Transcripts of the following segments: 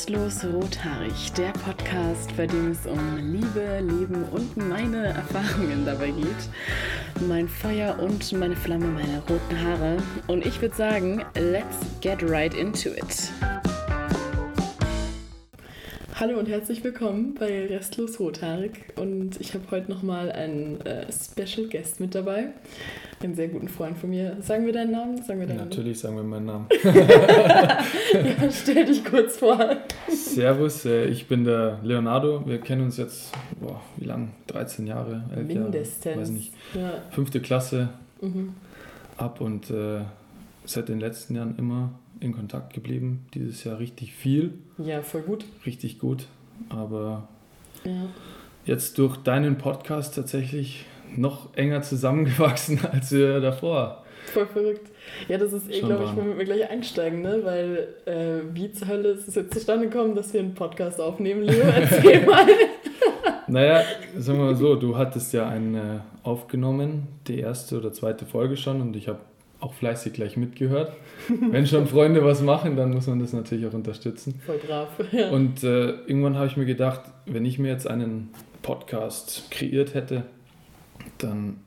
Restlos Rothaarig, der Podcast, bei dem es um Liebe, Leben und meine Erfahrungen dabei geht. Mein Feuer und meine Flamme, meine roten Haare. Und ich würde sagen, let's get right into it. Hallo und herzlich willkommen bei Restlos Rothaarig. Und ich habe heute nochmal einen äh, Special Guest mit dabei einen sehr guten Freund von mir. Sagen wir deinen Namen? Sagen wir deinen Natürlich sagen wir meinen Namen. ja, stell dich kurz vor. Servus, äh, ich bin der Leonardo. Wir kennen uns jetzt, boah, wie lange? 13 Jahre? Mindestens. Jahre, weiß nicht. Ja. Fünfte Klasse mhm. ab und äh, seit den letzten Jahren immer in Kontakt geblieben. Dieses Jahr richtig viel. Ja, voll gut. Richtig gut. Aber ja. jetzt durch deinen Podcast tatsächlich noch enger zusammengewachsen als wir davor. Voll verrückt. Ja, das ist eh, glaube ich, womit wir gleich einsteigen, ne? Weil äh, wie zur Hölle ist es jetzt zustande gekommen, dass wir einen Podcast aufnehmen, Leo? Erzähl mal. naja, sagen wir mal so, du hattest ja einen äh, aufgenommen, die erste oder zweite Folge schon und ich habe auch fleißig gleich mitgehört. Wenn schon Freunde was machen, dann muss man das natürlich auch unterstützen. Voll brav. Ja. Und äh, irgendwann habe ich mir gedacht, wenn ich mir jetzt einen Podcast kreiert hätte, dann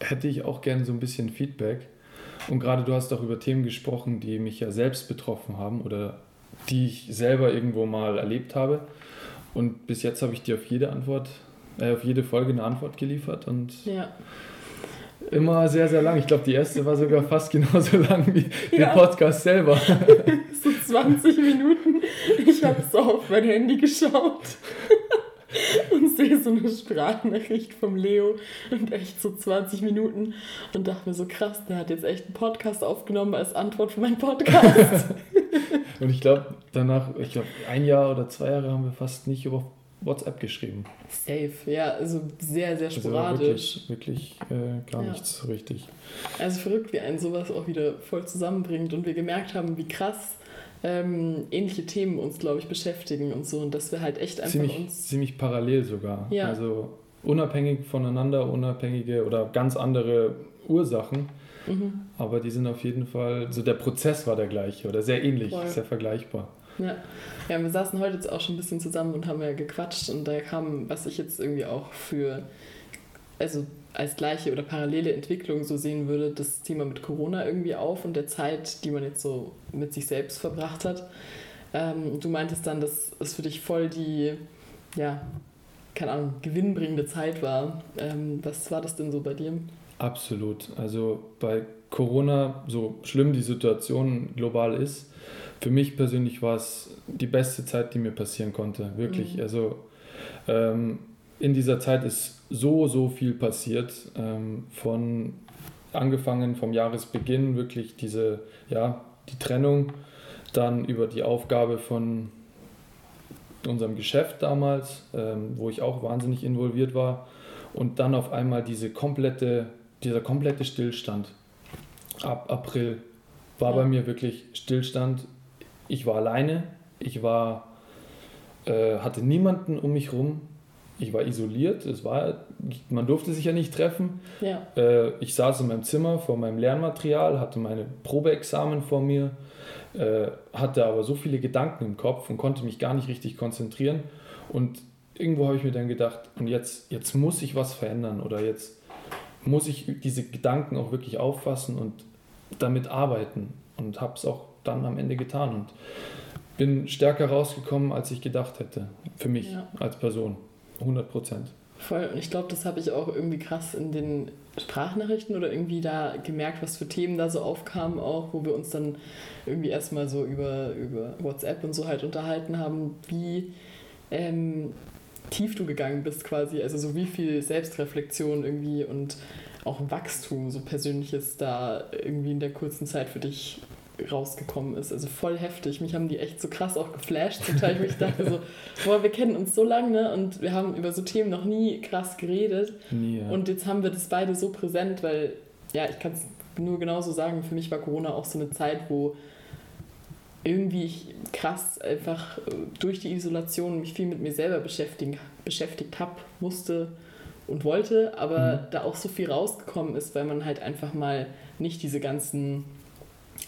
hätte ich auch gerne so ein bisschen Feedback. Und gerade du hast auch über Themen gesprochen, die mich ja selbst betroffen haben oder die ich selber irgendwo mal erlebt habe. Und bis jetzt habe ich dir auf jede Antwort, äh, auf jede Folge eine Antwort geliefert und ja. Immer sehr, sehr lang. Ich glaube, die erste war sogar fast genauso lang wie ja. der Podcast selber. so 20 Minuten. Ich habe so auf mein Handy geschaut und sehe so eine Sprachnachricht vom Leo und echt so 20 Minuten und dachte mir so krass, der hat jetzt echt einen Podcast aufgenommen als Antwort für meinen Podcast. und ich glaube, danach, ich glaube, ein Jahr oder zwei Jahre haben wir fast nicht über WhatsApp geschrieben. Safe, ja, also sehr, sehr sporadisch. Also wirklich, wirklich äh, gar ja. nichts richtig. Also verrückt, wie einen sowas auch wieder voll zusammenbringt und wir gemerkt haben, wie krass ähm, ähnliche Themen uns, glaube ich, beschäftigen und so. Und dass wir halt echt einfach ziemlich, uns. Ziemlich parallel sogar. Ja. Also unabhängig voneinander, unabhängige oder ganz andere Ursachen. Mhm. Aber die sind auf jeden Fall, so der Prozess war der gleiche oder sehr ähnlich, Voll. sehr vergleichbar. Ja. ja, wir saßen heute jetzt auch schon ein bisschen zusammen und haben ja gequatscht und da kam, was ich jetzt irgendwie auch für, also als gleiche oder parallele Entwicklung so sehen würde, das Thema mit Corona irgendwie auf und der Zeit, die man jetzt so mit sich selbst verbracht hat. Ähm, du meintest dann, dass es für dich voll die, ja, keine Ahnung, gewinnbringende Zeit war. Ähm, was war das denn so bei dir? Absolut. Also bei Corona, so schlimm die Situation global ist, für mich persönlich war es die beste Zeit, die mir passieren konnte. Wirklich. Mhm. Also ähm, in dieser Zeit ist so, so viel passiert. Ähm, von angefangen vom Jahresbeginn wirklich diese, ja, die Trennung, dann über die Aufgabe von unserem Geschäft damals, ähm, wo ich auch wahnsinnig involviert war, und dann auf einmal diese komplette, dieser komplette Stillstand. Ab April war ja. bei mir wirklich Stillstand. Ich war alleine, ich war, äh, hatte niemanden um mich rum, ich war isoliert, es war, man durfte sich ja nicht treffen. Ja. Äh, ich saß in meinem Zimmer vor meinem Lernmaterial, hatte meine Probeexamen vor mir, äh, hatte aber so viele Gedanken im Kopf und konnte mich gar nicht richtig konzentrieren. Und irgendwo habe ich mir dann gedacht, und jetzt, jetzt muss ich was verändern oder jetzt muss ich diese Gedanken auch wirklich auffassen und damit arbeiten. Und habe es auch dann am Ende getan und bin stärker rausgekommen, als ich gedacht hätte, für mich ja. als Person. 100 Prozent. Voll. Und ich glaube, das habe ich auch irgendwie krass in den Sprachnachrichten oder irgendwie da gemerkt, was für Themen da so aufkamen, auch wo wir uns dann irgendwie erstmal so über, über WhatsApp und so halt unterhalten haben, wie ähm, tief du gegangen bist quasi. Also so wie viel Selbstreflexion irgendwie und auch Wachstum, so persönliches da irgendwie in der kurzen Zeit für dich rausgekommen ist. Also voll heftig. Mich haben die echt so krass auch geflasht zum Teil, wo ich dachte so, boah, wir kennen uns so lange ne? und wir haben über so Themen noch nie krass geredet. Ja. Und jetzt haben wir das beide so präsent, weil, ja, ich kann es nur genauso sagen, für mich war Corona auch so eine Zeit, wo irgendwie ich krass einfach durch die Isolation mich viel mit mir selber beschäftigen, beschäftigt habe, musste und wollte, aber mhm. da auch so viel rausgekommen ist, weil man halt einfach mal nicht diese ganzen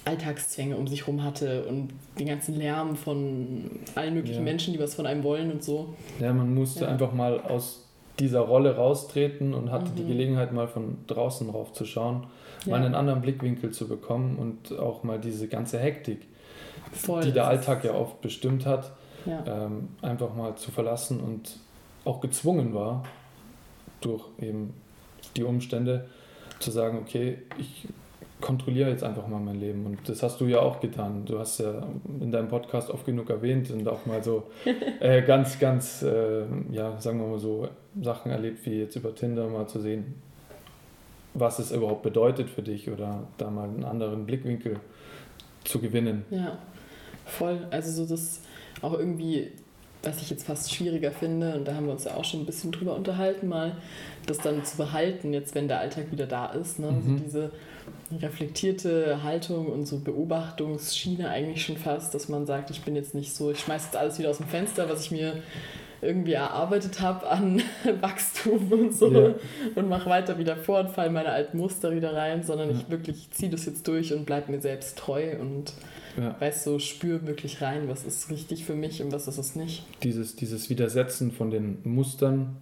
Alltagszwänge um sich herum hatte und den ganzen Lärm von allen möglichen ja. Menschen, die was von einem wollen und so. Ja, man musste ja. einfach mal aus dieser Rolle raustreten und hatte mhm. die Gelegenheit, mal von draußen rauf zu schauen, ja. mal einen anderen Blickwinkel zu bekommen und auch mal diese ganze Hektik, Voll, die der Alltag ja oft bestimmt hat, ähm, einfach mal zu verlassen und auch gezwungen war, durch eben die Umstände, zu sagen, okay, ich kontrolliere jetzt einfach mal mein Leben. Und das hast du ja auch getan. Du hast ja in deinem Podcast oft genug erwähnt und auch mal so äh, ganz, ganz, äh, ja, sagen wir mal so, Sachen erlebt, wie jetzt über Tinder mal zu sehen, was es überhaupt bedeutet für dich oder da mal einen anderen Blickwinkel zu gewinnen. Ja, voll. Also so das auch irgendwie was ich jetzt fast schwieriger finde, und da haben wir uns ja auch schon ein bisschen drüber unterhalten, mal das dann zu behalten, jetzt wenn der Alltag wieder da ist. Ne? Also mhm. Also diese reflektierte Haltung und so Beobachtungsschiene eigentlich schon fast, dass man sagt, ich bin jetzt nicht so, ich schmeiße jetzt alles wieder aus dem Fenster, was ich mir irgendwie erarbeitet habe an Wachstum und so ja. und mache weiter wieder vor und fall meine alten Muster wieder rein, sondern ja. ich wirklich ziehe das jetzt durch und bleibe mir selbst treu und ja. weißt so, spür wirklich rein, was ist richtig für mich und was ist es nicht. Dieses, dieses Widersetzen von den Mustern,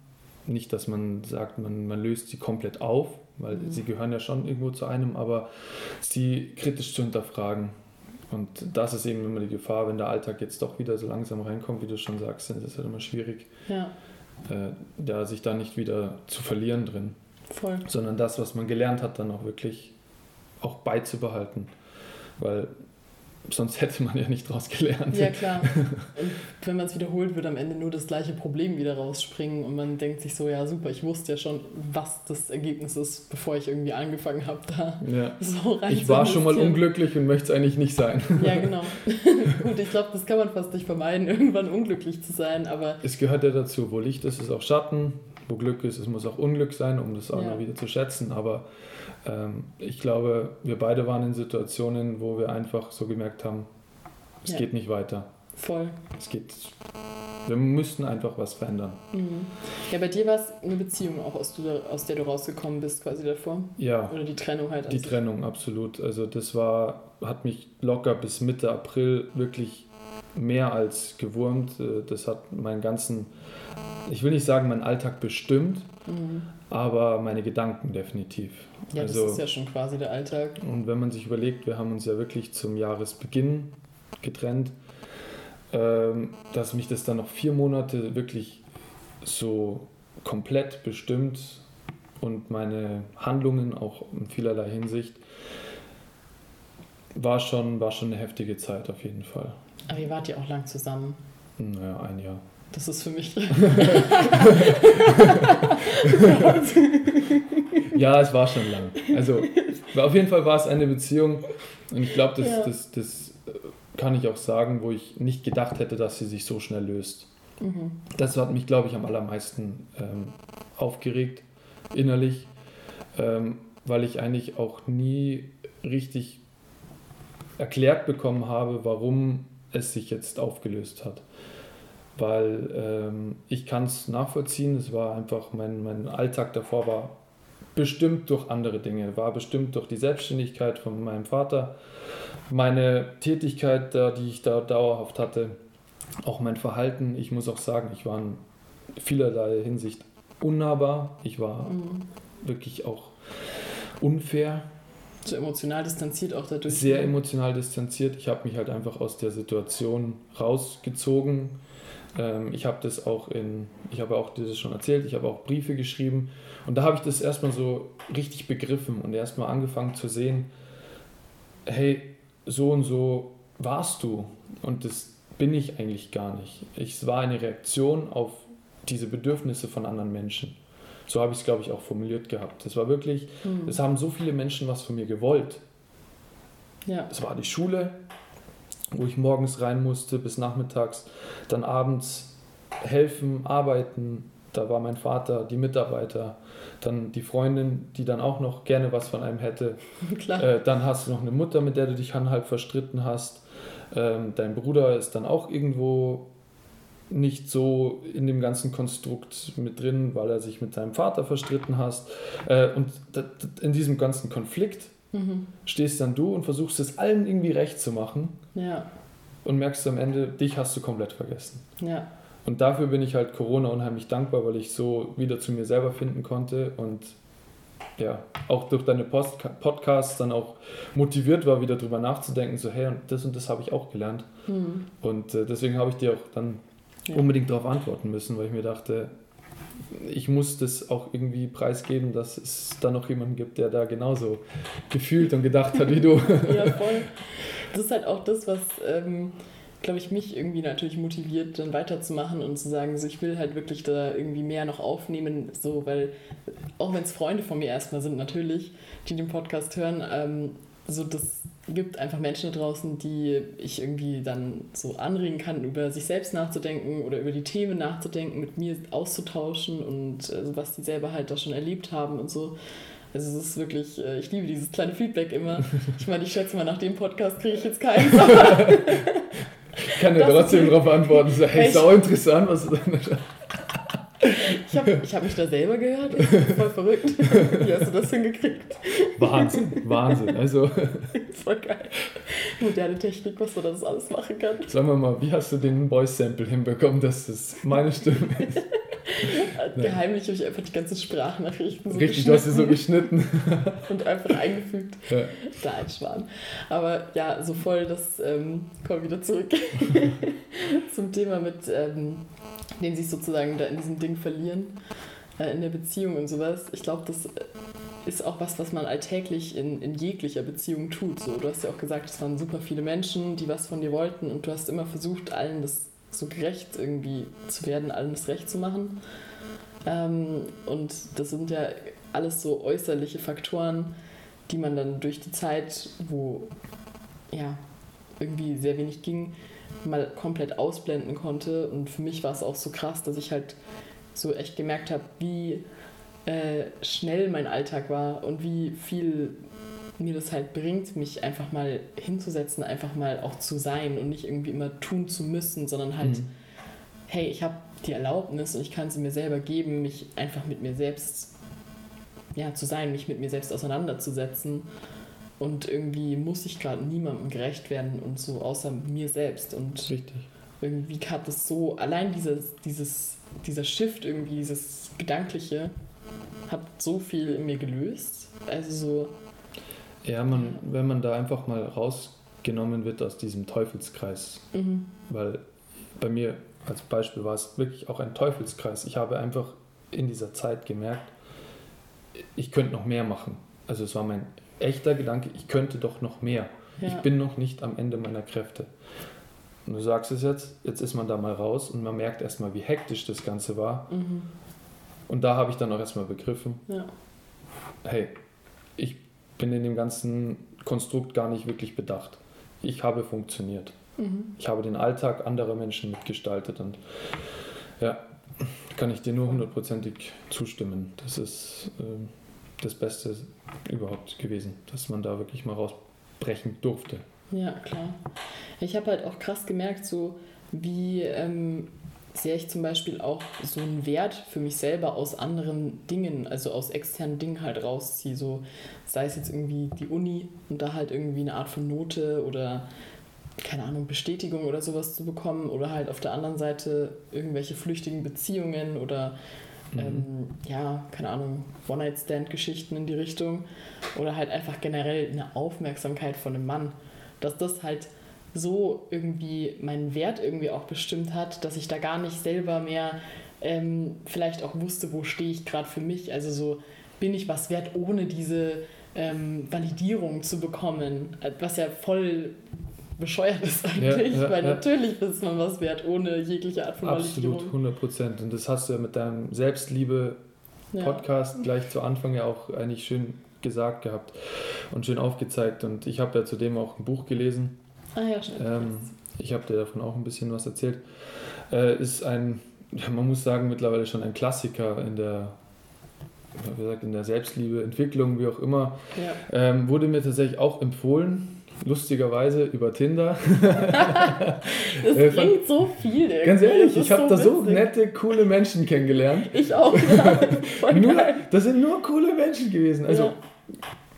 nicht, dass man sagt, man, man löst sie komplett auf, weil mhm. sie gehören ja schon irgendwo zu einem, aber sie kritisch zu hinterfragen. Und das ist eben immer die Gefahr, wenn der Alltag jetzt doch wieder so langsam reinkommt, wie du schon sagst, dann ist es halt immer schwierig, ja. äh, da sich da nicht wieder zu verlieren drin. Voll. Sondern das, was man gelernt hat, dann auch wirklich auch beizubehalten. Weil sonst hätte man ja nicht draus gelernt. Ja, klar. Und wenn man es wiederholt, wird am Ende nur das gleiche Problem wieder rausspringen und man denkt sich so, ja super, ich wusste ja schon, was das Ergebnis ist, bevor ich irgendwie angefangen habe, da ja. so rein Ich war schon mal unglücklich und möchte es eigentlich nicht sein. Ja, genau. Gut, ich glaube, das kann man fast nicht vermeiden, irgendwann unglücklich zu sein, aber... Es gehört ja dazu, wo Licht ist, ist auch Schatten, wo Glück ist, es muss auch Unglück sein, um das auch ja. mal wieder zu schätzen, aber ähm, ich glaube, wir beide waren in Situationen, wo wir einfach so gemerkt haben, es ja. geht nicht weiter. Voll. Es geht. Wir müssten einfach was verändern. Mhm. Ja, bei dir war es eine Beziehung auch, aus, du, aus der du rausgekommen bist, quasi davor? Ja. Oder die Trennung halt? Die Trennung, absolut. Also das war, hat mich locker bis Mitte April wirklich mehr als gewurmt. Äh, das hat meinen ganzen, ich will nicht sagen, meinen Alltag bestimmt, mhm. aber meine Gedanken definitiv. Ja, also, das ist ja schon quasi der Alltag. Und wenn man sich überlegt, wir haben uns ja wirklich zum Jahresbeginn getrennt, ähm, dass mich das dann noch vier Monate wirklich so komplett bestimmt und meine Handlungen auch in vielerlei Hinsicht war schon, war schon eine heftige Zeit auf jeden Fall. Aber ihr wart ja auch lang zusammen. Naja, ein Jahr. Das ist für mich. ja, es war schon lang. Also auf jeden Fall war es eine Beziehung und ich glaube, das, ja. das, das kann ich auch sagen, wo ich nicht gedacht hätte, dass sie sich so schnell löst. Mhm. Das hat mich, glaube ich, am allermeisten ähm, aufgeregt innerlich, ähm, weil ich eigentlich auch nie richtig erklärt bekommen habe, warum es sich jetzt aufgelöst hat. Weil ähm, ich kann es nachvollziehen, es war einfach, mein, mein Alltag davor war bestimmt durch andere Dinge, war bestimmt durch die Selbstständigkeit von meinem Vater, meine Tätigkeit, da, die ich da dauerhaft hatte, auch mein Verhalten. Ich muss auch sagen, ich war in vielerlei Hinsicht unnahbar, ich war mhm. wirklich auch unfair so emotional distanziert auch dadurch? Sehr emotional distanziert. Ich habe mich halt einfach aus der Situation rausgezogen. Ähm, ich habe das auch in, ich habe auch das schon erzählt, ich habe auch Briefe geschrieben. Und da habe ich das erstmal so richtig begriffen und erstmal angefangen zu sehen, hey, so und so warst du. Und das bin ich eigentlich gar nicht. Es war eine Reaktion auf diese Bedürfnisse von anderen Menschen. So habe ich es, glaube ich, auch formuliert gehabt. Das war wirklich, mhm. es haben so viele Menschen was von mir gewollt. Ja. Es war die Schule, wo ich morgens rein musste bis nachmittags, dann abends helfen, arbeiten. Da war mein Vater, die Mitarbeiter, dann die Freundin, die dann auch noch gerne was von einem hätte. Äh, dann hast du noch eine Mutter, mit der du dich halb verstritten hast. Ähm, dein Bruder ist dann auch irgendwo nicht so in dem ganzen Konstrukt mit drin, weil er sich mit seinem Vater verstritten hat. Äh, und in diesem ganzen Konflikt mhm. stehst dann du und versuchst es allen irgendwie recht zu machen. Ja. Und merkst am Ende, dich hast du komplett vergessen. Ja. Und dafür bin ich halt Corona unheimlich dankbar, weil ich so wieder zu mir selber finden konnte und ja, auch durch deine Post Podcasts dann auch motiviert war, wieder drüber nachzudenken, so hey, und das und das habe ich auch gelernt. Mhm. Und äh, deswegen habe ich dir auch dann ja. unbedingt darauf antworten müssen, weil ich mir dachte, ich muss das auch irgendwie preisgeben, dass es da noch jemanden gibt, der da genauso gefühlt und gedacht hat wie du. ja, voll. Das ist halt auch das, was, ähm, glaube ich, mich irgendwie natürlich motiviert, dann weiterzumachen und zu sagen, so, ich will halt wirklich da irgendwie mehr noch aufnehmen, so, weil auch wenn es Freunde von mir erstmal sind, natürlich, die den Podcast hören, ähm, so das gibt einfach Menschen da draußen, die ich irgendwie dann so anregen kann, über sich selbst nachzudenken oder über die Themen nachzudenken, mit mir auszutauschen und also was die selber halt da schon erlebt haben und so. Also es ist wirklich, äh, ich liebe dieses kleine Feedback immer. Ich meine, ich schätze mal, nach dem Podcast kriege ich jetzt keinen. ich kann ja trotzdem darauf antworten. Hey, ist auch interessant, was du dann ich habe hab mich da selber gehört. voll verrückt. Wie hast du das hingekriegt? Wahnsinn, Wahnsinn. Also. Voll geil. Moderne Technik, was man das alles machen kann. Sagen wir mal, wie hast du den Voice-Sample hinbekommen, dass das meine Stimme ist? Geheimlich habe ich einfach die ganzen Sprachnachrichten so Richtig, du hast sie so geschnitten. und einfach eingefügt. Ja. Da ein Schwan. Aber ja, so voll, das ähm, kommen wieder zurück zum Thema mit, ähm, den sich sozusagen da in diesem Ding verlieren, äh, in der Beziehung und sowas. Ich glaube, das ist auch was, was man alltäglich in, in jeglicher Beziehung tut. So, du hast ja auch gesagt, es waren super viele Menschen, die was von dir wollten und du hast immer versucht, allen das so gerecht irgendwie zu werden, allen das recht zu machen. Ähm, und das sind ja alles so äußerliche Faktoren, die man dann durch die Zeit, wo ja irgendwie sehr wenig ging, mal komplett ausblenden konnte. Und für mich war es auch so krass, dass ich halt so echt gemerkt habe, wie äh, schnell mein Alltag war und wie viel mir das halt bringt, mich einfach mal hinzusetzen, einfach mal auch zu sein und nicht irgendwie immer tun zu müssen, sondern halt, mhm. hey, ich habe die Erlaubnis und ich kann sie mir selber geben, mich einfach mit mir selbst ja, zu sein, mich mit mir selbst auseinanderzusetzen. Und irgendwie muss ich gerade niemandem gerecht werden und so, außer mir selbst. Und Richtig. irgendwie hat es so, allein dieses, dieses, dieser Shift, irgendwie, dieses Gedankliche, hat so viel in mir gelöst. Also so. Ja, man, wenn man da einfach mal rausgenommen wird aus diesem Teufelskreis, mhm. weil bei mir als Beispiel war es wirklich auch ein Teufelskreis. Ich habe einfach in dieser Zeit gemerkt, ich könnte noch mehr machen. Also es war mein echter Gedanke, ich könnte doch noch mehr. Ja. Ich bin noch nicht am Ende meiner Kräfte. Und du sagst es jetzt, jetzt ist man da mal raus und man merkt erstmal, wie hektisch das Ganze war. Mhm. Und da habe ich dann auch erstmal begriffen, ja. hey, ich bin in dem ganzen Konstrukt gar nicht wirklich bedacht. Ich habe funktioniert. Mhm. Ich habe den Alltag anderer Menschen mitgestaltet und ja, kann ich dir nur hundertprozentig zustimmen. Das ist äh, das Beste überhaupt gewesen, dass man da wirklich mal rausbrechen durfte. Ja, klar. Ich habe halt auch krass gemerkt, so wie ähm, sehr ich zum Beispiel auch so einen Wert für mich selber aus anderen Dingen, also aus externen Dingen halt rausziehe. So sei es jetzt irgendwie die Uni und da halt irgendwie eine Art von Note oder keine Ahnung, Bestätigung oder sowas zu bekommen oder halt auf der anderen Seite irgendwelche flüchtigen Beziehungen oder mhm. ähm, ja, keine Ahnung, One-Night-Stand-Geschichten in die Richtung oder halt einfach generell eine Aufmerksamkeit von einem Mann, dass das halt so irgendwie meinen Wert irgendwie auch bestimmt hat, dass ich da gar nicht selber mehr ähm, vielleicht auch wusste, wo stehe ich gerade für mich. Also so bin ich was wert, ohne diese ähm, Validierung zu bekommen, was ja voll bescheuert ist eigentlich, ja, ja, weil ja. natürlich ist man was wert, ohne jegliche Art von Absolut, 100 Prozent. Und das hast du ja mit deinem Selbstliebe-Podcast gleich zu Anfang ja auch eigentlich schön gesagt gehabt und schön aufgezeigt. Und ich habe ja zudem auch ein Buch gelesen. Ah ja, stimmt. Ähm, ich habe dir davon auch ein bisschen was erzählt. Äh, ist ein, man muss sagen, mittlerweile schon ein Klassiker in der wie gesagt, in der Selbstliebe, Entwicklung, wie auch immer, ähm, wurde mir tatsächlich auch empfohlen lustigerweise über Tinder. das äh, klingt so viel. Irgendwie. Ganz ehrlich, ich habe so da so nette, coole Menschen kennengelernt. Ich auch. Ja. nur, das sind nur coole Menschen gewesen. Also, ja.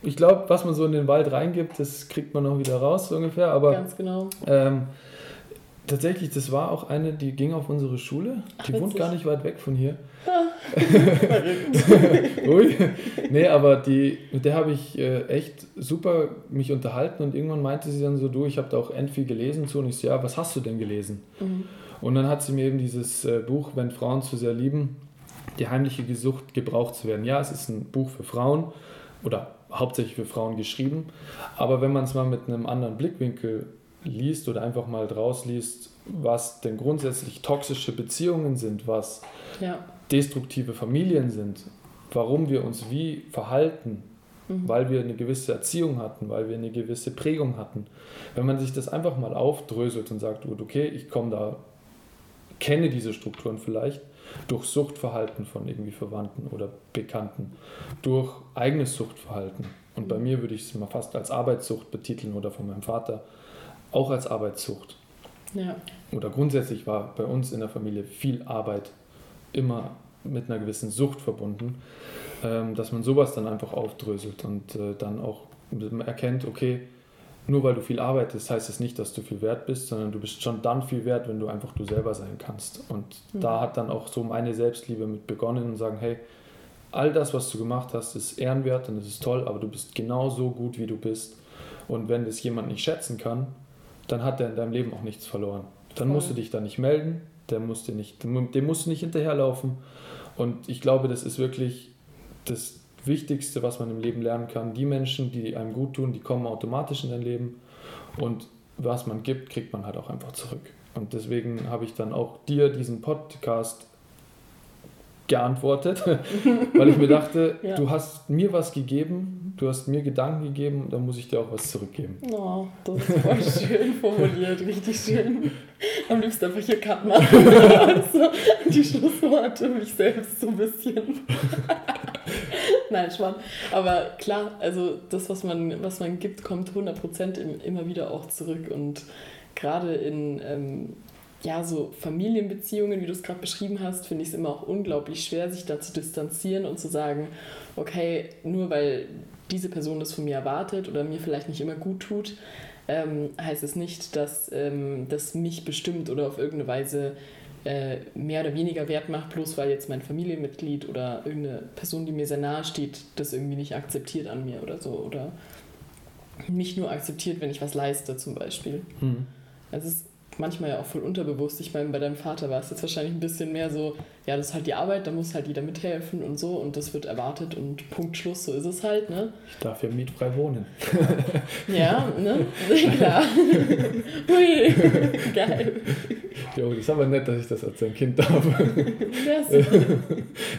Ich glaube, was man so in den Wald reingibt, das kriegt man auch wieder raus, so ungefähr. Aber, Ganz genau. Ähm, tatsächlich, das war auch eine, die ging auf unsere Schule. Die Ach, wohnt gar nicht weit weg von hier. Ui. Nee, aber die, mit der habe ich äh, echt super mich unterhalten und irgendwann meinte sie dann so, du, ich habe da auch end viel gelesen zu und ich so, ja, was hast du denn gelesen? Mhm. Und dann hat sie mir eben dieses äh, Buch, Wenn Frauen zu sehr lieben, die heimliche Gesucht gebraucht zu werden. Ja, es ist ein Buch für Frauen oder hauptsächlich für Frauen geschrieben, aber wenn man es mal mit einem anderen Blickwinkel liest oder einfach mal draus liest, was denn grundsätzlich toxische Beziehungen sind, was ja. destruktive Familien sind, warum wir uns wie verhalten, mhm. weil wir eine gewisse Erziehung hatten, weil wir eine gewisse Prägung hatten. Wenn man sich das einfach mal aufdröselt und sagt, okay, ich komme da, kenne diese Strukturen vielleicht durch Suchtverhalten von irgendwie Verwandten oder Bekannten, durch eigenes Suchtverhalten. Und bei mhm. mir würde ich es mal fast als Arbeitssucht betiteln oder von meinem Vater auch als Arbeitssucht. Ja. Oder grundsätzlich war bei uns in der Familie viel Arbeit immer mit einer gewissen Sucht verbunden, ähm, dass man sowas dann einfach aufdröselt und äh, dann auch erkennt, okay, nur weil du viel arbeitest, heißt es das nicht, dass du viel wert bist, sondern du bist schon dann viel wert, wenn du einfach du selber sein kannst. Und mhm. da hat dann auch so meine Selbstliebe mit begonnen und sagen, hey, all das, was du gemacht hast, ist ehrenwert und es ist toll, aber du bist genauso gut, wie du bist. Und wenn das jemand nicht schätzen kann, dann hat er in deinem Leben auch nichts verloren. Dann musst du dich da nicht melden, der musst nicht, dem musst du nicht hinterherlaufen. Und ich glaube, das ist wirklich das Wichtigste, was man im Leben lernen kann. Die Menschen, die einem gut tun, die kommen automatisch in dein Leben. Und was man gibt, kriegt man halt auch einfach zurück. Und deswegen habe ich dann auch dir diesen Podcast geantwortet, weil ich mir dachte, ja. du hast mir was gegeben, du hast mir Gedanken gegeben, dann muss ich dir auch was zurückgeben. Oh, das ist voll schön formuliert, richtig schön. Am liebsten einfach hier Cut machen. so, die Schlussworte mich selbst so ein bisschen. Nein, Schmarrn. Aber klar, also das, was man, was man gibt, kommt 100% immer wieder auch zurück und gerade in ähm, ja, so Familienbeziehungen, wie du es gerade beschrieben hast, finde ich es immer auch unglaublich schwer, sich da zu distanzieren und zu sagen, okay, nur weil diese Person das von mir erwartet oder mir vielleicht nicht immer gut tut, ähm, heißt es nicht, dass ähm, das mich bestimmt oder auf irgendeine Weise äh, mehr oder weniger Wert macht, bloß weil jetzt mein Familienmitglied oder irgendeine Person, die mir sehr nahe steht, das irgendwie nicht akzeptiert an mir oder so. Oder mich nur akzeptiert, wenn ich was leiste zum Beispiel. Also es ist manchmal ja auch voll unterbewusst. Ich meine, bei deinem Vater war es jetzt wahrscheinlich ein bisschen mehr so, ja, das ist halt die Arbeit, da muss halt jeder mithelfen und so und das wird erwartet und Punkt Schluss, so ist es halt, ne? Ich darf ja mietfrei wohnen. ja, ne? Klar. Hui, geil. Jo, das ist aber nett, dass ich das als sein Kind darf.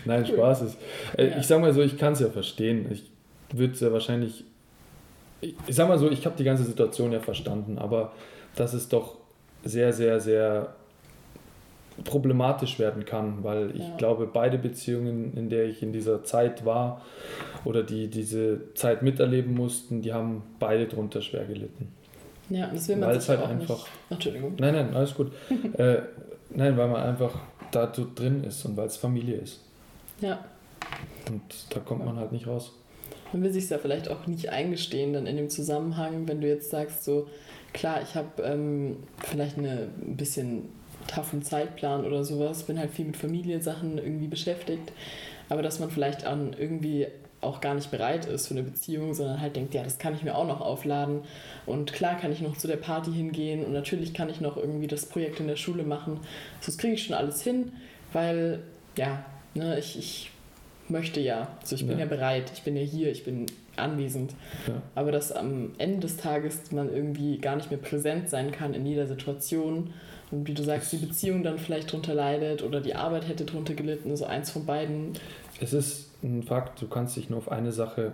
Nein, Spaß ist. Äh, ja. Ich sag mal so, ich kann es ja verstehen. Ich würde es ja wahrscheinlich. Ich sag mal so, ich habe die ganze Situation ja verstanden, aber dass es doch sehr, sehr, sehr problematisch werden kann, weil ich ja. glaube, beide Beziehungen, in der ich in dieser Zeit war oder die diese Zeit miterleben mussten, die haben beide drunter schwer gelitten. Ja, das will man weil es halt einfach. Nicht. Entschuldigung. Nein, nein, alles gut. äh, nein, weil man einfach da drin ist und weil es Familie ist. Ja. Und da kommt man halt nicht raus. Man will sich ja vielleicht auch nicht eingestehen, dann in dem Zusammenhang, wenn du jetzt sagst, so, klar, ich habe ähm, vielleicht eine, ein bisschen taffen Zeitplan oder sowas, bin halt viel mit Familiensachen irgendwie beschäftigt, aber dass man vielleicht an irgendwie auch gar nicht bereit ist für eine Beziehung, sondern halt denkt, ja, das kann ich mir auch noch aufladen und klar kann ich noch zu der Party hingehen und natürlich kann ich noch irgendwie das Projekt in der Schule machen. Das kriege ich schon alles hin, weil ja, ne, ich, ich möchte ja, also ich bin ja. ja bereit, ich bin ja hier, ich bin anwesend. Ja. Aber dass am Ende des Tages man irgendwie gar nicht mehr präsent sein kann in jeder Situation und wie du sagst, die Beziehung dann vielleicht drunter leidet oder die Arbeit hätte drunter gelitten, so eins von beiden. Es ist ein Fakt, du kannst dich nur auf eine Sache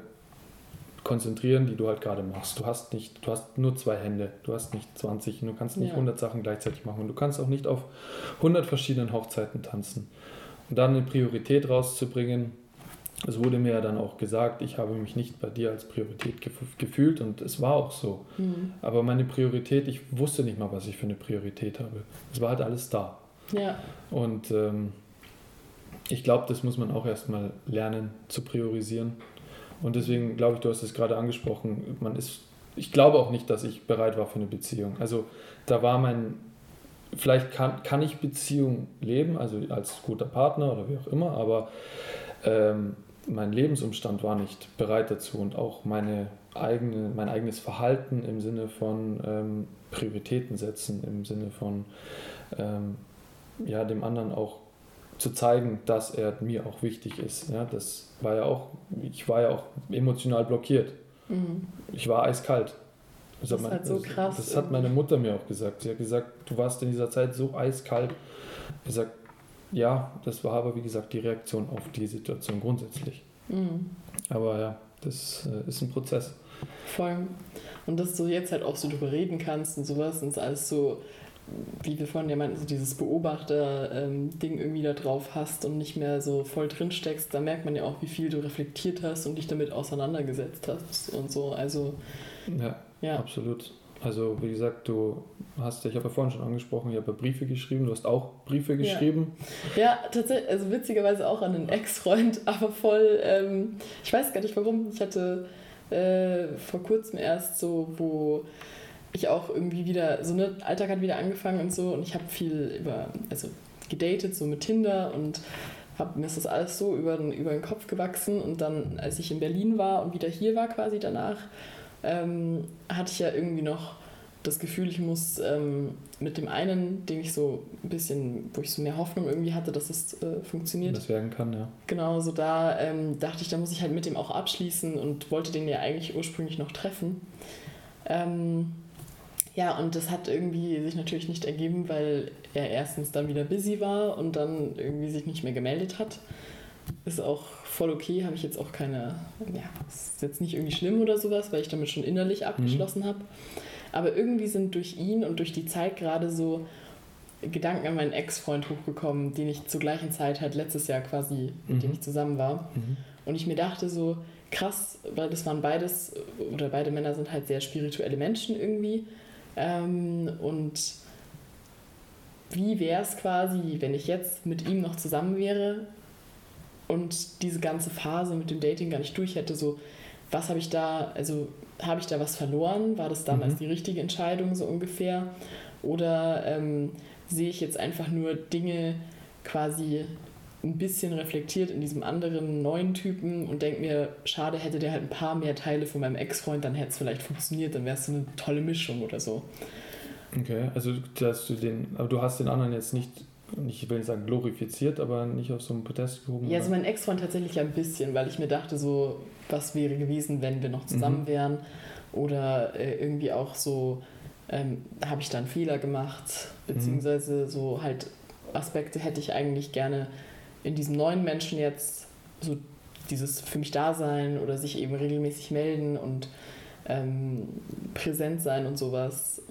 konzentrieren, die du halt gerade machst. Du hast nicht, du hast nur zwei Hände, du hast nicht 20, du kannst nicht ja. 100 Sachen gleichzeitig machen und du kannst auch nicht auf 100 verschiedenen Hochzeiten tanzen. Und dann eine Priorität rauszubringen, es wurde mir ja dann auch gesagt, ich habe mich nicht bei dir als Priorität gefühlt und es war auch so. Mhm. Aber meine Priorität, ich wusste nicht mal, was ich für eine Priorität habe. Es war halt alles da. Ja. Und ähm, ich glaube, das muss man auch erstmal lernen zu priorisieren Und deswegen glaube ich, du hast es gerade angesprochen, man ist, ich glaube auch nicht, dass ich bereit war für eine Beziehung. Also da war mein, vielleicht kann, kann ich Beziehung leben, also als guter Partner oder wie auch immer, aber ähm, mein Lebensumstand war nicht bereit dazu und auch meine eigene, mein eigenes Verhalten im Sinne von ähm, Prioritäten setzen, im Sinne von ähm, ja, dem anderen auch zu zeigen, dass er mir auch wichtig ist. Ja, das war ja auch, ich war ja auch emotional blockiert. Mhm. Ich war eiskalt. Das, das ist mein, halt so krass. Das, das hat meine Mutter mir auch gesagt. Sie hat gesagt, du warst in dieser Zeit so eiskalt. Ich gesagt, ja, das war aber wie gesagt die Reaktion auf die Situation grundsätzlich. Mhm. Aber ja, das äh, ist ein Prozess. Voll. Und dass du jetzt halt auch so drüber reden kannst und sowas und es alles so, wie wir vorhin ja meinten, so dieses Beobachter-Ding ähm, irgendwie da drauf hast und nicht mehr so voll drin steckst, da merkt man ja auch, wie viel du reflektiert hast und dich damit auseinandergesetzt hast und so. Also. Ja, ja. absolut. Also wie gesagt, du hast, ich habe ja vorhin schon angesprochen, ich habe ja Briefe geschrieben, du hast auch Briefe geschrieben. Ja, ja tatsächlich, also witzigerweise auch an einen Ex-Freund, aber voll, ähm, ich weiß gar nicht warum, ich hatte äh, vor kurzem erst so, wo ich auch irgendwie wieder, so ne, Alltag hat wieder angefangen und so und ich habe viel über, also gedatet, so mit Tinder und hab, mir ist das alles so über den, über den Kopf gewachsen und dann, als ich in Berlin war und wieder hier war quasi danach, ähm, hatte ich ja irgendwie noch das Gefühl, ich muss ähm, mit dem einen, den ich so ein bisschen, wo ich so mehr Hoffnung irgendwie hatte, dass es äh, funktioniert. Das werden kann, ja. Genau, so da ähm, dachte ich, da muss ich halt mit dem auch abschließen und wollte den ja eigentlich ursprünglich noch treffen. Ähm, ja, und das hat irgendwie sich natürlich nicht ergeben, weil er erstens dann wieder busy war und dann irgendwie sich nicht mehr gemeldet hat. Ist auch voll okay, habe ich jetzt auch keine, ja, ist jetzt nicht irgendwie schlimm oder sowas, weil ich damit schon innerlich mhm. abgeschlossen mhm. habe. Aber irgendwie sind durch ihn und durch die Zeit gerade so Gedanken an meinen Ex-Freund hochgekommen, den ich zur gleichen Zeit halt letztes Jahr quasi, mit mhm. dem ich zusammen war. Mhm. Und ich mir dachte so, krass, weil das waren beides, oder beide Männer sind halt sehr spirituelle Menschen irgendwie. Ähm, und wie wäre es quasi, wenn ich jetzt mit ihm noch zusammen wäre und diese ganze Phase mit dem Dating gar nicht durch hätte, so was habe ich da, also habe ich da was verloren? War das damals mhm. die richtige Entscheidung so ungefähr? Oder ähm, sehe ich jetzt einfach nur Dinge quasi ein bisschen reflektiert in diesem anderen neuen Typen und denke mir, schade, hätte der halt ein paar mehr Teile von meinem Ex-Freund, dann hätte es vielleicht funktioniert, dann wäre es so eine tolle Mischung oder so. Okay, also dass du den, aber du hast den anderen jetzt nicht ich will nicht sagen glorifiziert, aber nicht auf so einem Podest gehoben. Ja, also mein Ex-Freund tatsächlich ein bisschen, weil ich mir dachte, so, was wäre gewesen, wenn wir noch zusammen mhm. wären. Oder äh, irgendwie auch so, ähm, habe ich da einen Fehler gemacht, beziehungsweise mhm. so halt Aspekte hätte ich eigentlich gerne in diesem neuen Menschen jetzt, so dieses für mich da sein oder sich eben regelmäßig melden und ähm, präsent sein und sowas.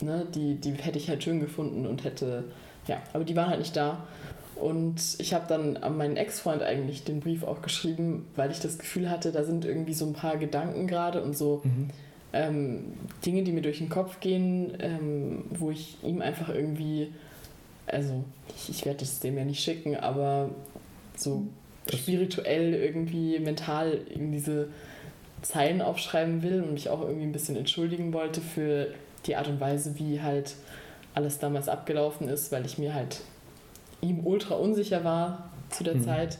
Ne, die, die hätte ich halt schön gefunden und hätte ja, aber die waren halt nicht da. Und ich habe dann an meinen Ex-Freund eigentlich den Brief auch geschrieben, weil ich das Gefühl hatte, da sind irgendwie so ein paar Gedanken gerade und so mhm. ähm, Dinge, die mir durch den Kopf gehen, ähm, wo ich ihm einfach irgendwie, also ich, ich werde es dem ja nicht schicken, aber so das spirituell irgendwie mental in diese Zeilen aufschreiben will und mich auch irgendwie ein bisschen entschuldigen wollte für die Art und Weise, wie halt alles damals abgelaufen ist, weil ich mir halt ihm ultra unsicher war zu der mhm. Zeit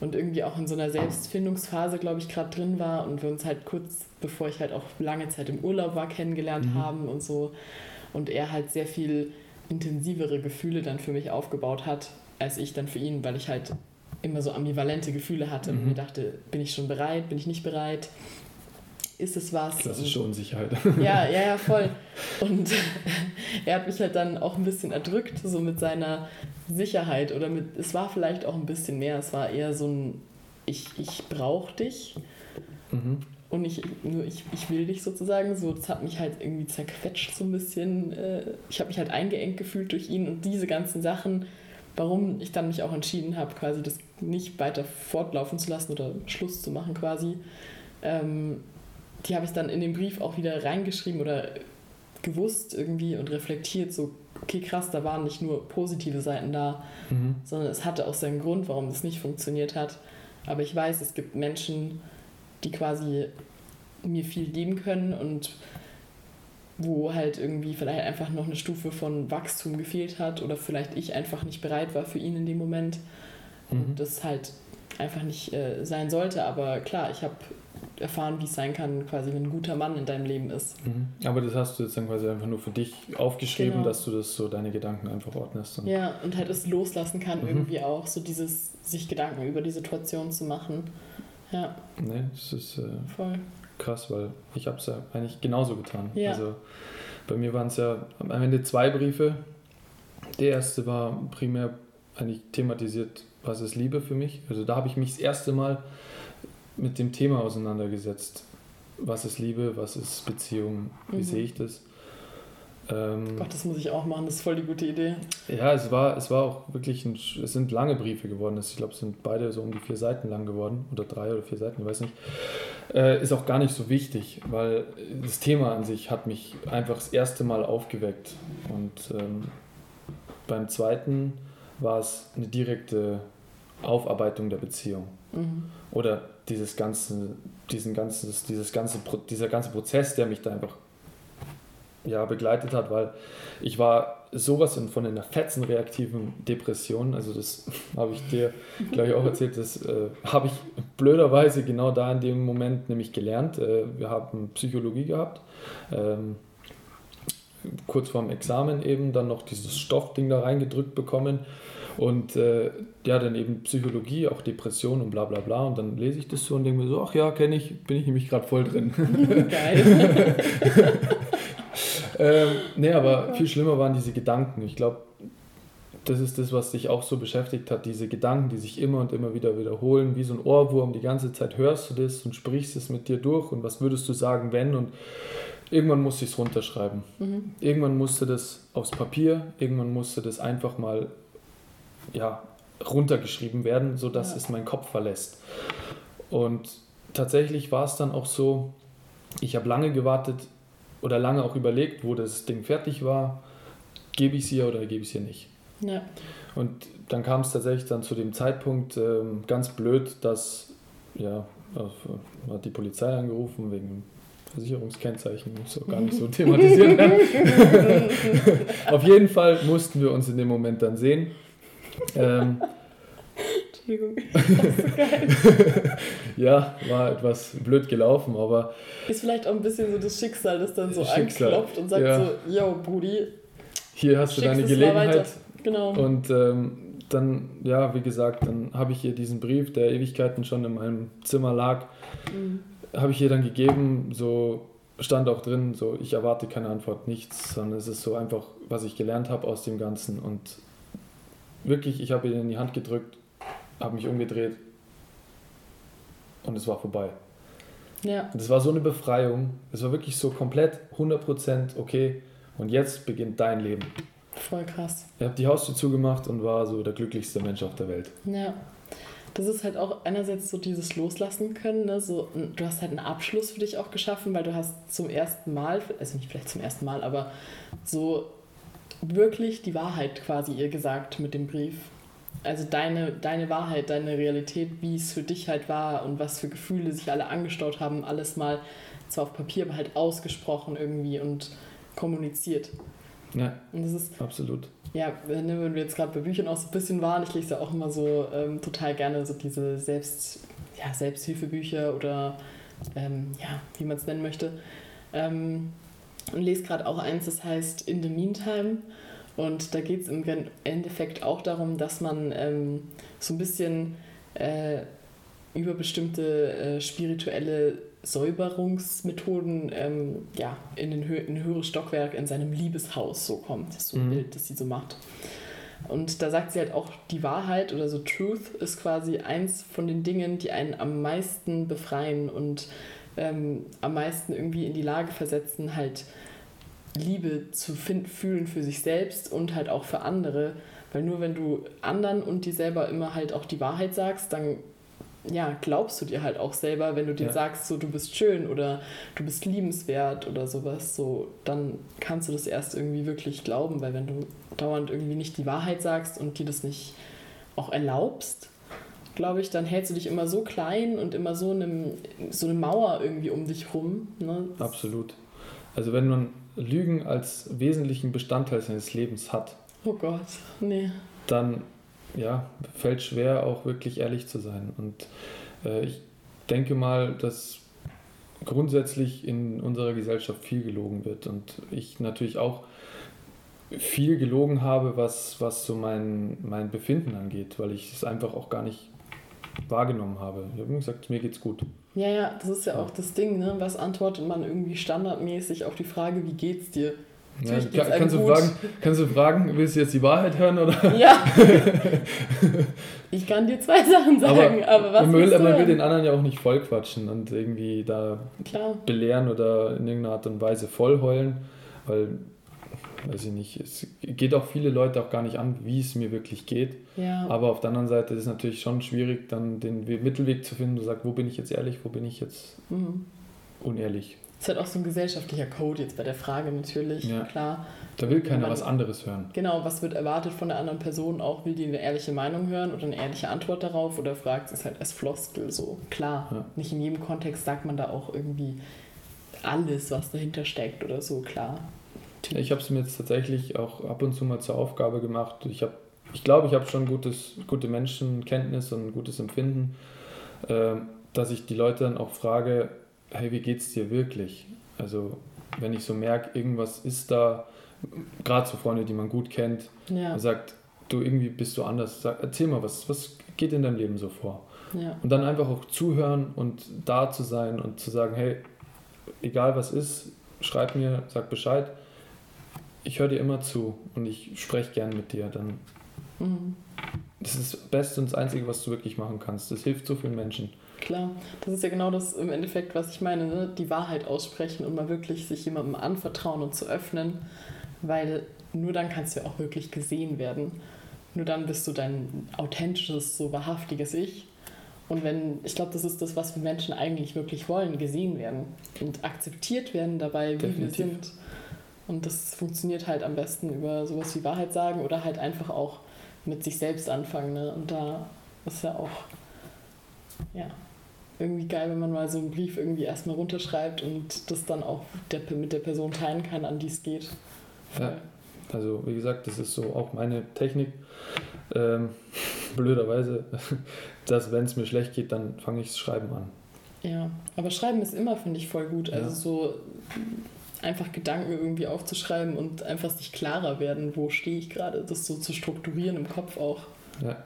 und irgendwie auch in so einer Selbstfindungsphase, glaube ich, gerade drin war und wir uns halt kurz bevor ich halt auch lange Zeit im Urlaub war, kennengelernt mhm. haben und so und er halt sehr viel intensivere Gefühle dann für mich aufgebaut hat, als ich dann für ihn, weil ich halt immer so ambivalente Gefühle hatte mhm. und mir dachte, bin ich schon bereit, bin ich nicht bereit ist es was. Klassische Unsicherheit. Ja, ja, ja, voll. Und er hat mich halt dann auch ein bisschen erdrückt, so mit seiner Sicherheit. Oder mit, es war vielleicht auch ein bisschen mehr. Es war eher so ein, ich, ich brauche dich. Mhm. Und ich, nur ich, ich will dich sozusagen. So, das hat mich halt irgendwie zerquetscht so ein bisschen. Äh, ich habe mich halt eingeengt gefühlt durch ihn und diese ganzen Sachen, warum ich dann mich auch entschieden habe, quasi das nicht weiter fortlaufen zu lassen oder Schluss zu machen quasi. Ähm, die habe ich dann in den Brief auch wieder reingeschrieben oder gewusst irgendwie und reflektiert, so, okay, krass, da waren nicht nur positive Seiten da, mhm. sondern es hatte auch seinen Grund, warum das nicht funktioniert hat. Aber ich weiß, es gibt Menschen, die quasi mir viel geben können und wo halt irgendwie vielleicht einfach noch eine Stufe von Wachstum gefehlt hat oder vielleicht ich einfach nicht bereit war für ihn in dem Moment. Mhm. Und das halt einfach nicht äh, sein sollte. Aber klar, ich habe erfahren, wie es sein kann, quasi wenn ein guter Mann in deinem Leben ist. Mhm. Aber das hast du jetzt dann quasi einfach nur für dich aufgeschrieben, genau. dass du das so deine Gedanken einfach ordnest. Und ja, und halt es loslassen kann mhm. irgendwie auch, so dieses sich Gedanken über die Situation zu machen. Ja. Nee, das ist äh, Voll. krass, weil ich habe es ja eigentlich genauso getan. Ja. Also bei mir waren es ja am Ende zwei Briefe. Der erste war primär eigentlich thematisiert, was ist Liebe für mich. Also da habe ich mich das erste Mal mit dem Thema auseinandergesetzt. Was ist Liebe, was ist Beziehung, wie mhm. sehe ich das? Ähm, Gott, das muss ich auch machen, das ist voll die gute Idee. Ja, es war, es war auch wirklich, ein, es sind lange Briefe geworden. Ich glaube, es sind beide so um die vier Seiten lang geworden oder drei oder vier Seiten, ich weiß nicht. Äh, ist auch gar nicht so wichtig, weil das Thema an sich hat mich einfach das erste Mal aufgeweckt. Und ähm, beim zweiten war es eine direkte Aufarbeitung der Beziehung. Mhm. Oder dieses ganze, diesen ganzes, dieses ganze, dieser ganze Prozess, der mich da einfach ja, begleitet hat, weil ich war sowas von einer fetzenreaktiven Depression, also das habe ich dir, glaube ich, auch erzählt, das äh, habe ich blöderweise genau da in dem Moment nämlich gelernt. Äh, wir haben Psychologie gehabt, ähm, kurz vorm Examen eben, dann noch dieses Stoffding da reingedrückt bekommen und äh, ja, dann eben Psychologie, auch Depression und bla bla bla. Und dann lese ich das so und denke mir so, ach ja, kenne ich, bin ich nämlich gerade voll drin. Geil. Ähm, nee, aber viel schlimmer waren diese Gedanken. Ich glaube, das ist das, was dich auch so beschäftigt hat, diese Gedanken, die sich immer und immer wieder wiederholen, wie so ein Ohrwurm, die ganze Zeit hörst du das und sprichst es mit dir durch und was würdest du sagen, wenn und irgendwann musste ich es runterschreiben. Mhm. Irgendwann musste das aufs Papier, irgendwann musste das einfach mal ja, runtergeschrieben werden, sodass ja. es meinen Kopf verlässt. Und tatsächlich war es dann auch so, ich habe lange gewartet oder lange auch überlegt, wo das Ding fertig war, gebe ich es ihr oder gebe ich es ihr nicht. Ja. Und dann kam es tatsächlich dann zu dem Zeitpunkt ähm, ganz blöd, dass ja, hat die Polizei angerufen wegen Versicherungskennzeichen, muss auch gar nicht so thematisieren. Auf jeden Fall mussten wir uns in dem Moment dann sehen ähm, Entschuldigung, das ist so geil. ja, war etwas blöd gelaufen, aber. Ist vielleicht auch ein bisschen so das Schicksal, das dann so Schicksal. anklopft und sagt ja. so: Yo, Brudi. Hier hast du deine Gelegenheit. Genau. Und ähm, dann, ja, wie gesagt, dann habe ich ihr diesen Brief, der Ewigkeiten schon in meinem Zimmer lag, mhm. habe ich ihr dann gegeben, so stand auch drin, so ich erwarte keine Antwort, nichts, sondern es ist so einfach, was ich gelernt habe aus dem Ganzen und wirklich, ich habe ihn in die Hand gedrückt, habe mich umgedreht und es war vorbei. Ja. Es war so eine Befreiung. Es war wirklich so komplett 100% okay und jetzt beginnt dein Leben. Voll krass. Ich habe die Haustür zugemacht und war so der glücklichste Mensch auf der Welt. Ja. Das ist halt auch einerseits so dieses Loslassen können. Ne? So, du hast halt einen Abschluss für dich auch geschaffen, weil du hast zum ersten Mal, also nicht vielleicht zum ersten Mal, aber so wirklich die Wahrheit quasi ihr gesagt mit dem Brief. Also deine, deine Wahrheit, deine Realität, wie es für dich halt war und was für Gefühle sich alle angestaut haben, alles mal zwar auf Papier, aber halt ausgesprochen irgendwie und kommuniziert. Ja, und das ist, absolut. Ja, wenn wir jetzt gerade bei Büchern auch so ein bisschen waren, ich lese ja auch immer so ähm, total gerne so diese Selbst, ja, Selbsthilfebücher oder ähm, ja, wie man es nennen möchte. Ähm, und lese gerade auch eins, das heißt In the Meantime. Und da geht es im Endeffekt auch darum, dass man ähm, so ein bisschen äh, über bestimmte äh, spirituelle Säuberungsmethoden ähm, ja, in, den Hö in ein höheres Stockwerk in seinem Liebeshaus so kommt. Das ist so ein mhm. Bild, das sie so macht. Und da sagt sie halt auch, die Wahrheit oder so Truth ist quasi eins von den Dingen, die einen am meisten befreien und ähm, am meisten irgendwie in die Lage versetzen, halt Liebe zu find, fühlen für sich selbst und halt auch für andere. Weil nur wenn du anderen und dir selber immer halt auch die Wahrheit sagst, dann ja, glaubst du dir halt auch selber, wenn du dir ja. sagst, so du bist schön oder du bist liebenswert oder sowas, so dann kannst du das erst irgendwie wirklich glauben, weil wenn du dauernd irgendwie nicht die Wahrheit sagst und dir das nicht auch erlaubst, glaube ich, dann hältst du dich immer so klein und immer so, einem, so eine Mauer irgendwie um dich rum. Ne? Absolut. Also wenn man Lügen als wesentlichen Bestandteil seines Lebens hat. Oh Gott, nee. Dann ja, fällt schwer, auch wirklich ehrlich zu sein. Und äh, ich denke mal, dass grundsätzlich in unserer Gesellschaft viel gelogen wird und ich natürlich auch viel gelogen habe, was, was so mein, mein Befinden angeht, weil ich es einfach auch gar nicht wahrgenommen habe. Ich habe gesagt, mir geht's gut. Ja, ja, das ist ja auch das Ding, ne? Was antwortet man irgendwie standardmäßig auf die Frage, wie geht's dir? Ja, kann, kannst, du fragen, kannst du fragen, willst du jetzt die Wahrheit hören oder? Ja. ich kann dir zwei Sachen sagen, aber, aber was man will, man will den anderen ja auch nicht vollquatschen und irgendwie da Klar. belehren oder in irgendeiner Art und Weise vollheulen, weil weiß ich nicht, es geht auch viele Leute auch gar nicht an, wie es mir wirklich geht. Ja. Aber auf der anderen Seite ist es natürlich schon schwierig, dann den Mittelweg zu finden und sagt, wo bin ich jetzt ehrlich, wo bin ich jetzt mhm. unehrlich. Das ist halt auch so ein gesellschaftlicher Code jetzt bei der Frage natürlich, ja. klar. Da will keiner man, was anderes hören. Genau, was wird erwartet von der anderen Person auch? Will die eine ehrliche Meinung hören oder eine ehrliche Antwort darauf oder fragt es halt als Floskel so? Klar, ja. nicht in jedem Kontext sagt man da auch irgendwie alles, was dahinter steckt oder so, klar. Ich habe es mir jetzt tatsächlich auch ab und zu mal zur Aufgabe gemacht. Ich habe, ich glaube, ich habe schon gutes, gute Menschenkenntnis und ein gutes Empfinden, äh, dass ich die Leute dann auch frage, hey, wie geht's dir wirklich? Also wenn ich so merke, irgendwas ist da, gerade so Freunde, die man gut kennt, ja. sagt, du irgendwie bist du anders, sag, erzähl mal, was, was geht in deinem Leben so vor? Ja. Und dann einfach auch zuhören und da zu sein und zu sagen, hey, egal was ist, schreib mir, sag Bescheid. Ich höre dir immer zu und ich spreche gern mit dir. Dann mhm. das ist das Beste und das Einzige, was du wirklich machen kannst. Das hilft so vielen Menschen. Klar, das ist ja genau das im Endeffekt, was ich meine, ne? die Wahrheit aussprechen und mal wirklich sich jemandem anvertrauen und zu öffnen, weil nur dann kannst du ja auch wirklich gesehen werden. Nur dann bist du dein authentisches, so wahrhaftiges Ich. Und wenn, ich glaube, das ist das, was wir Menschen eigentlich wirklich wollen, gesehen werden und akzeptiert werden dabei, wie Definitiv. wir sind. Und das funktioniert halt am besten über sowas wie Wahrheit sagen oder halt einfach auch mit sich selbst anfangen. Ne? Und da ist ja auch, ja, irgendwie geil, wenn man mal so einen Brief irgendwie erstmal runterschreibt und das dann auch der, mit der Person teilen kann, an die es geht. Ja, also wie gesagt, das ist so auch meine Technik. Ähm, blöderweise, dass wenn es mir schlecht geht, dann fange ich das Schreiben an. Ja, aber Schreiben ist immer, finde ich, voll gut. Also ja. so einfach Gedanken irgendwie aufzuschreiben und einfach sich klarer werden, wo stehe ich gerade, das so zu strukturieren im Kopf auch. Ja.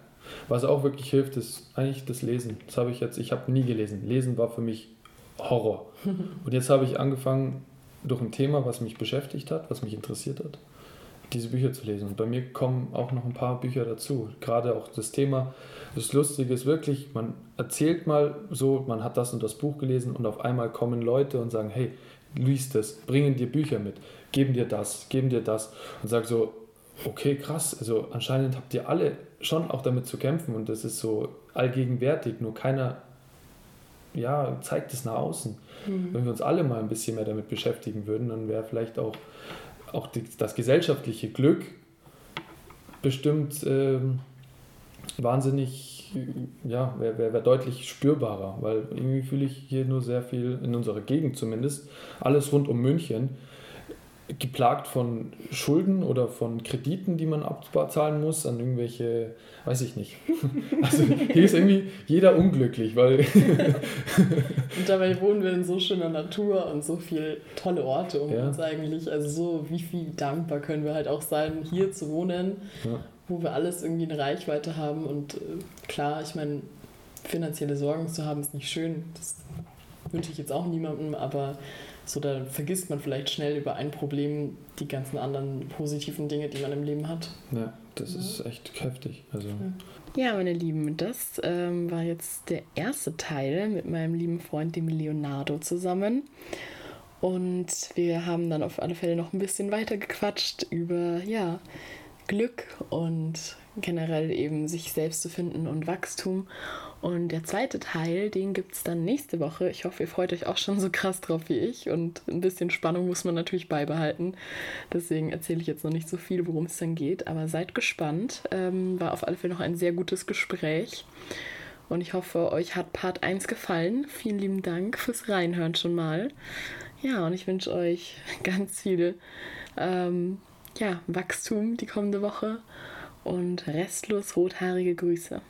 Was auch wirklich hilft, ist eigentlich das Lesen. Das habe ich jetzt, ich habe nie gelesen. Lesen war für mich Horror. Und jetzt habe ich angefangen, durch ein Thema, was mich beschäftigt hat, was mich interessiert hat, diese Bücher zu lesen. Und bei mir kommen auch noch ein paar Bücher dazu. Gerade auch das Thema, das Lustige ist wirklich, man erzählt mal so, man hat das und das Buch gelesen und auf einmal kommen Leute und sagen, hey, liest das, bringen dir Bücher mit, geben dir das, geben dir das und sag so, okay, krass, also anscheinend habt ihr alle schon auch damit zu kämpfen und das ist so allgegenwärtig, nur keiner ja, zeigt es nach außen. Mhm. Wenn wir uns alle mal ein bisschen mehr damit beschäftigen würden, dann wäre vielleicht auch, auch die, das gesellschaftliche Glück bestimmt ähm, wahnsinnig, ja, wäre wär, wär deutlich spürbarer, weil irgendwie fühle ich hier nur sehr viel, in unserer Gegend zumindest, alles rund um München, geplagt von Schulden oder von Krediten, die man abzahlen muss, an irgendwelche, weiß ich nicht. Also hier ist irgendwie jeder unglücklich, weil. und dabei wohnen wir in so schöner Natur und so viele tolle Orte um ja. uns eigentlich. Also so, wie viel dankbar können wir halt auch sein, hier zu wohnen, ja. Wo wir alles irgendwie eine Reichweite haben. Und äh, klar, ich meine, finanzielle Sorgen zu haben ist nicht schön. Das wünsche ich jetzt auch niemandem, aber so, da vergisst man vielleicht schnell über ein Problem die ganzen anderen positiven Dinge, die man im Leben hat. Ja, das ja. ist echt heftig. Also. Ja, meine Lieben, das ähm, war jetzt der erste Teil mit meinem lieben Freund, dem Leonardo, zusammen. Und wir haben dann auf alle Fälle noch ein bisschen weiter gequatscht über, ja, Glück und generell eben sich selbst zu finden und Wachstum. Und der zweite Teil, den gibt es dann nächste Woche. Ich hoffe, ihr freut euch auch schon so krass drauf wie ich. Und ein bisschen Spannung muss man natürlich beibehalten. Deswegen erzähle ich jetzt noch nicht so viel, worum es dann geht. Aber seid gespannt. Ähm, war auf alle Fälle noch ein sehr gutes Gespräch. Und ich hoffe, euch hat Part 1 gefallen. Vielen lieben Dank fürs Reinhören schon mal. Ja, und ich wünsche euch ganz viel ähm, ja, Wachstum die kommende Woche und restlos rothaarige Grüße.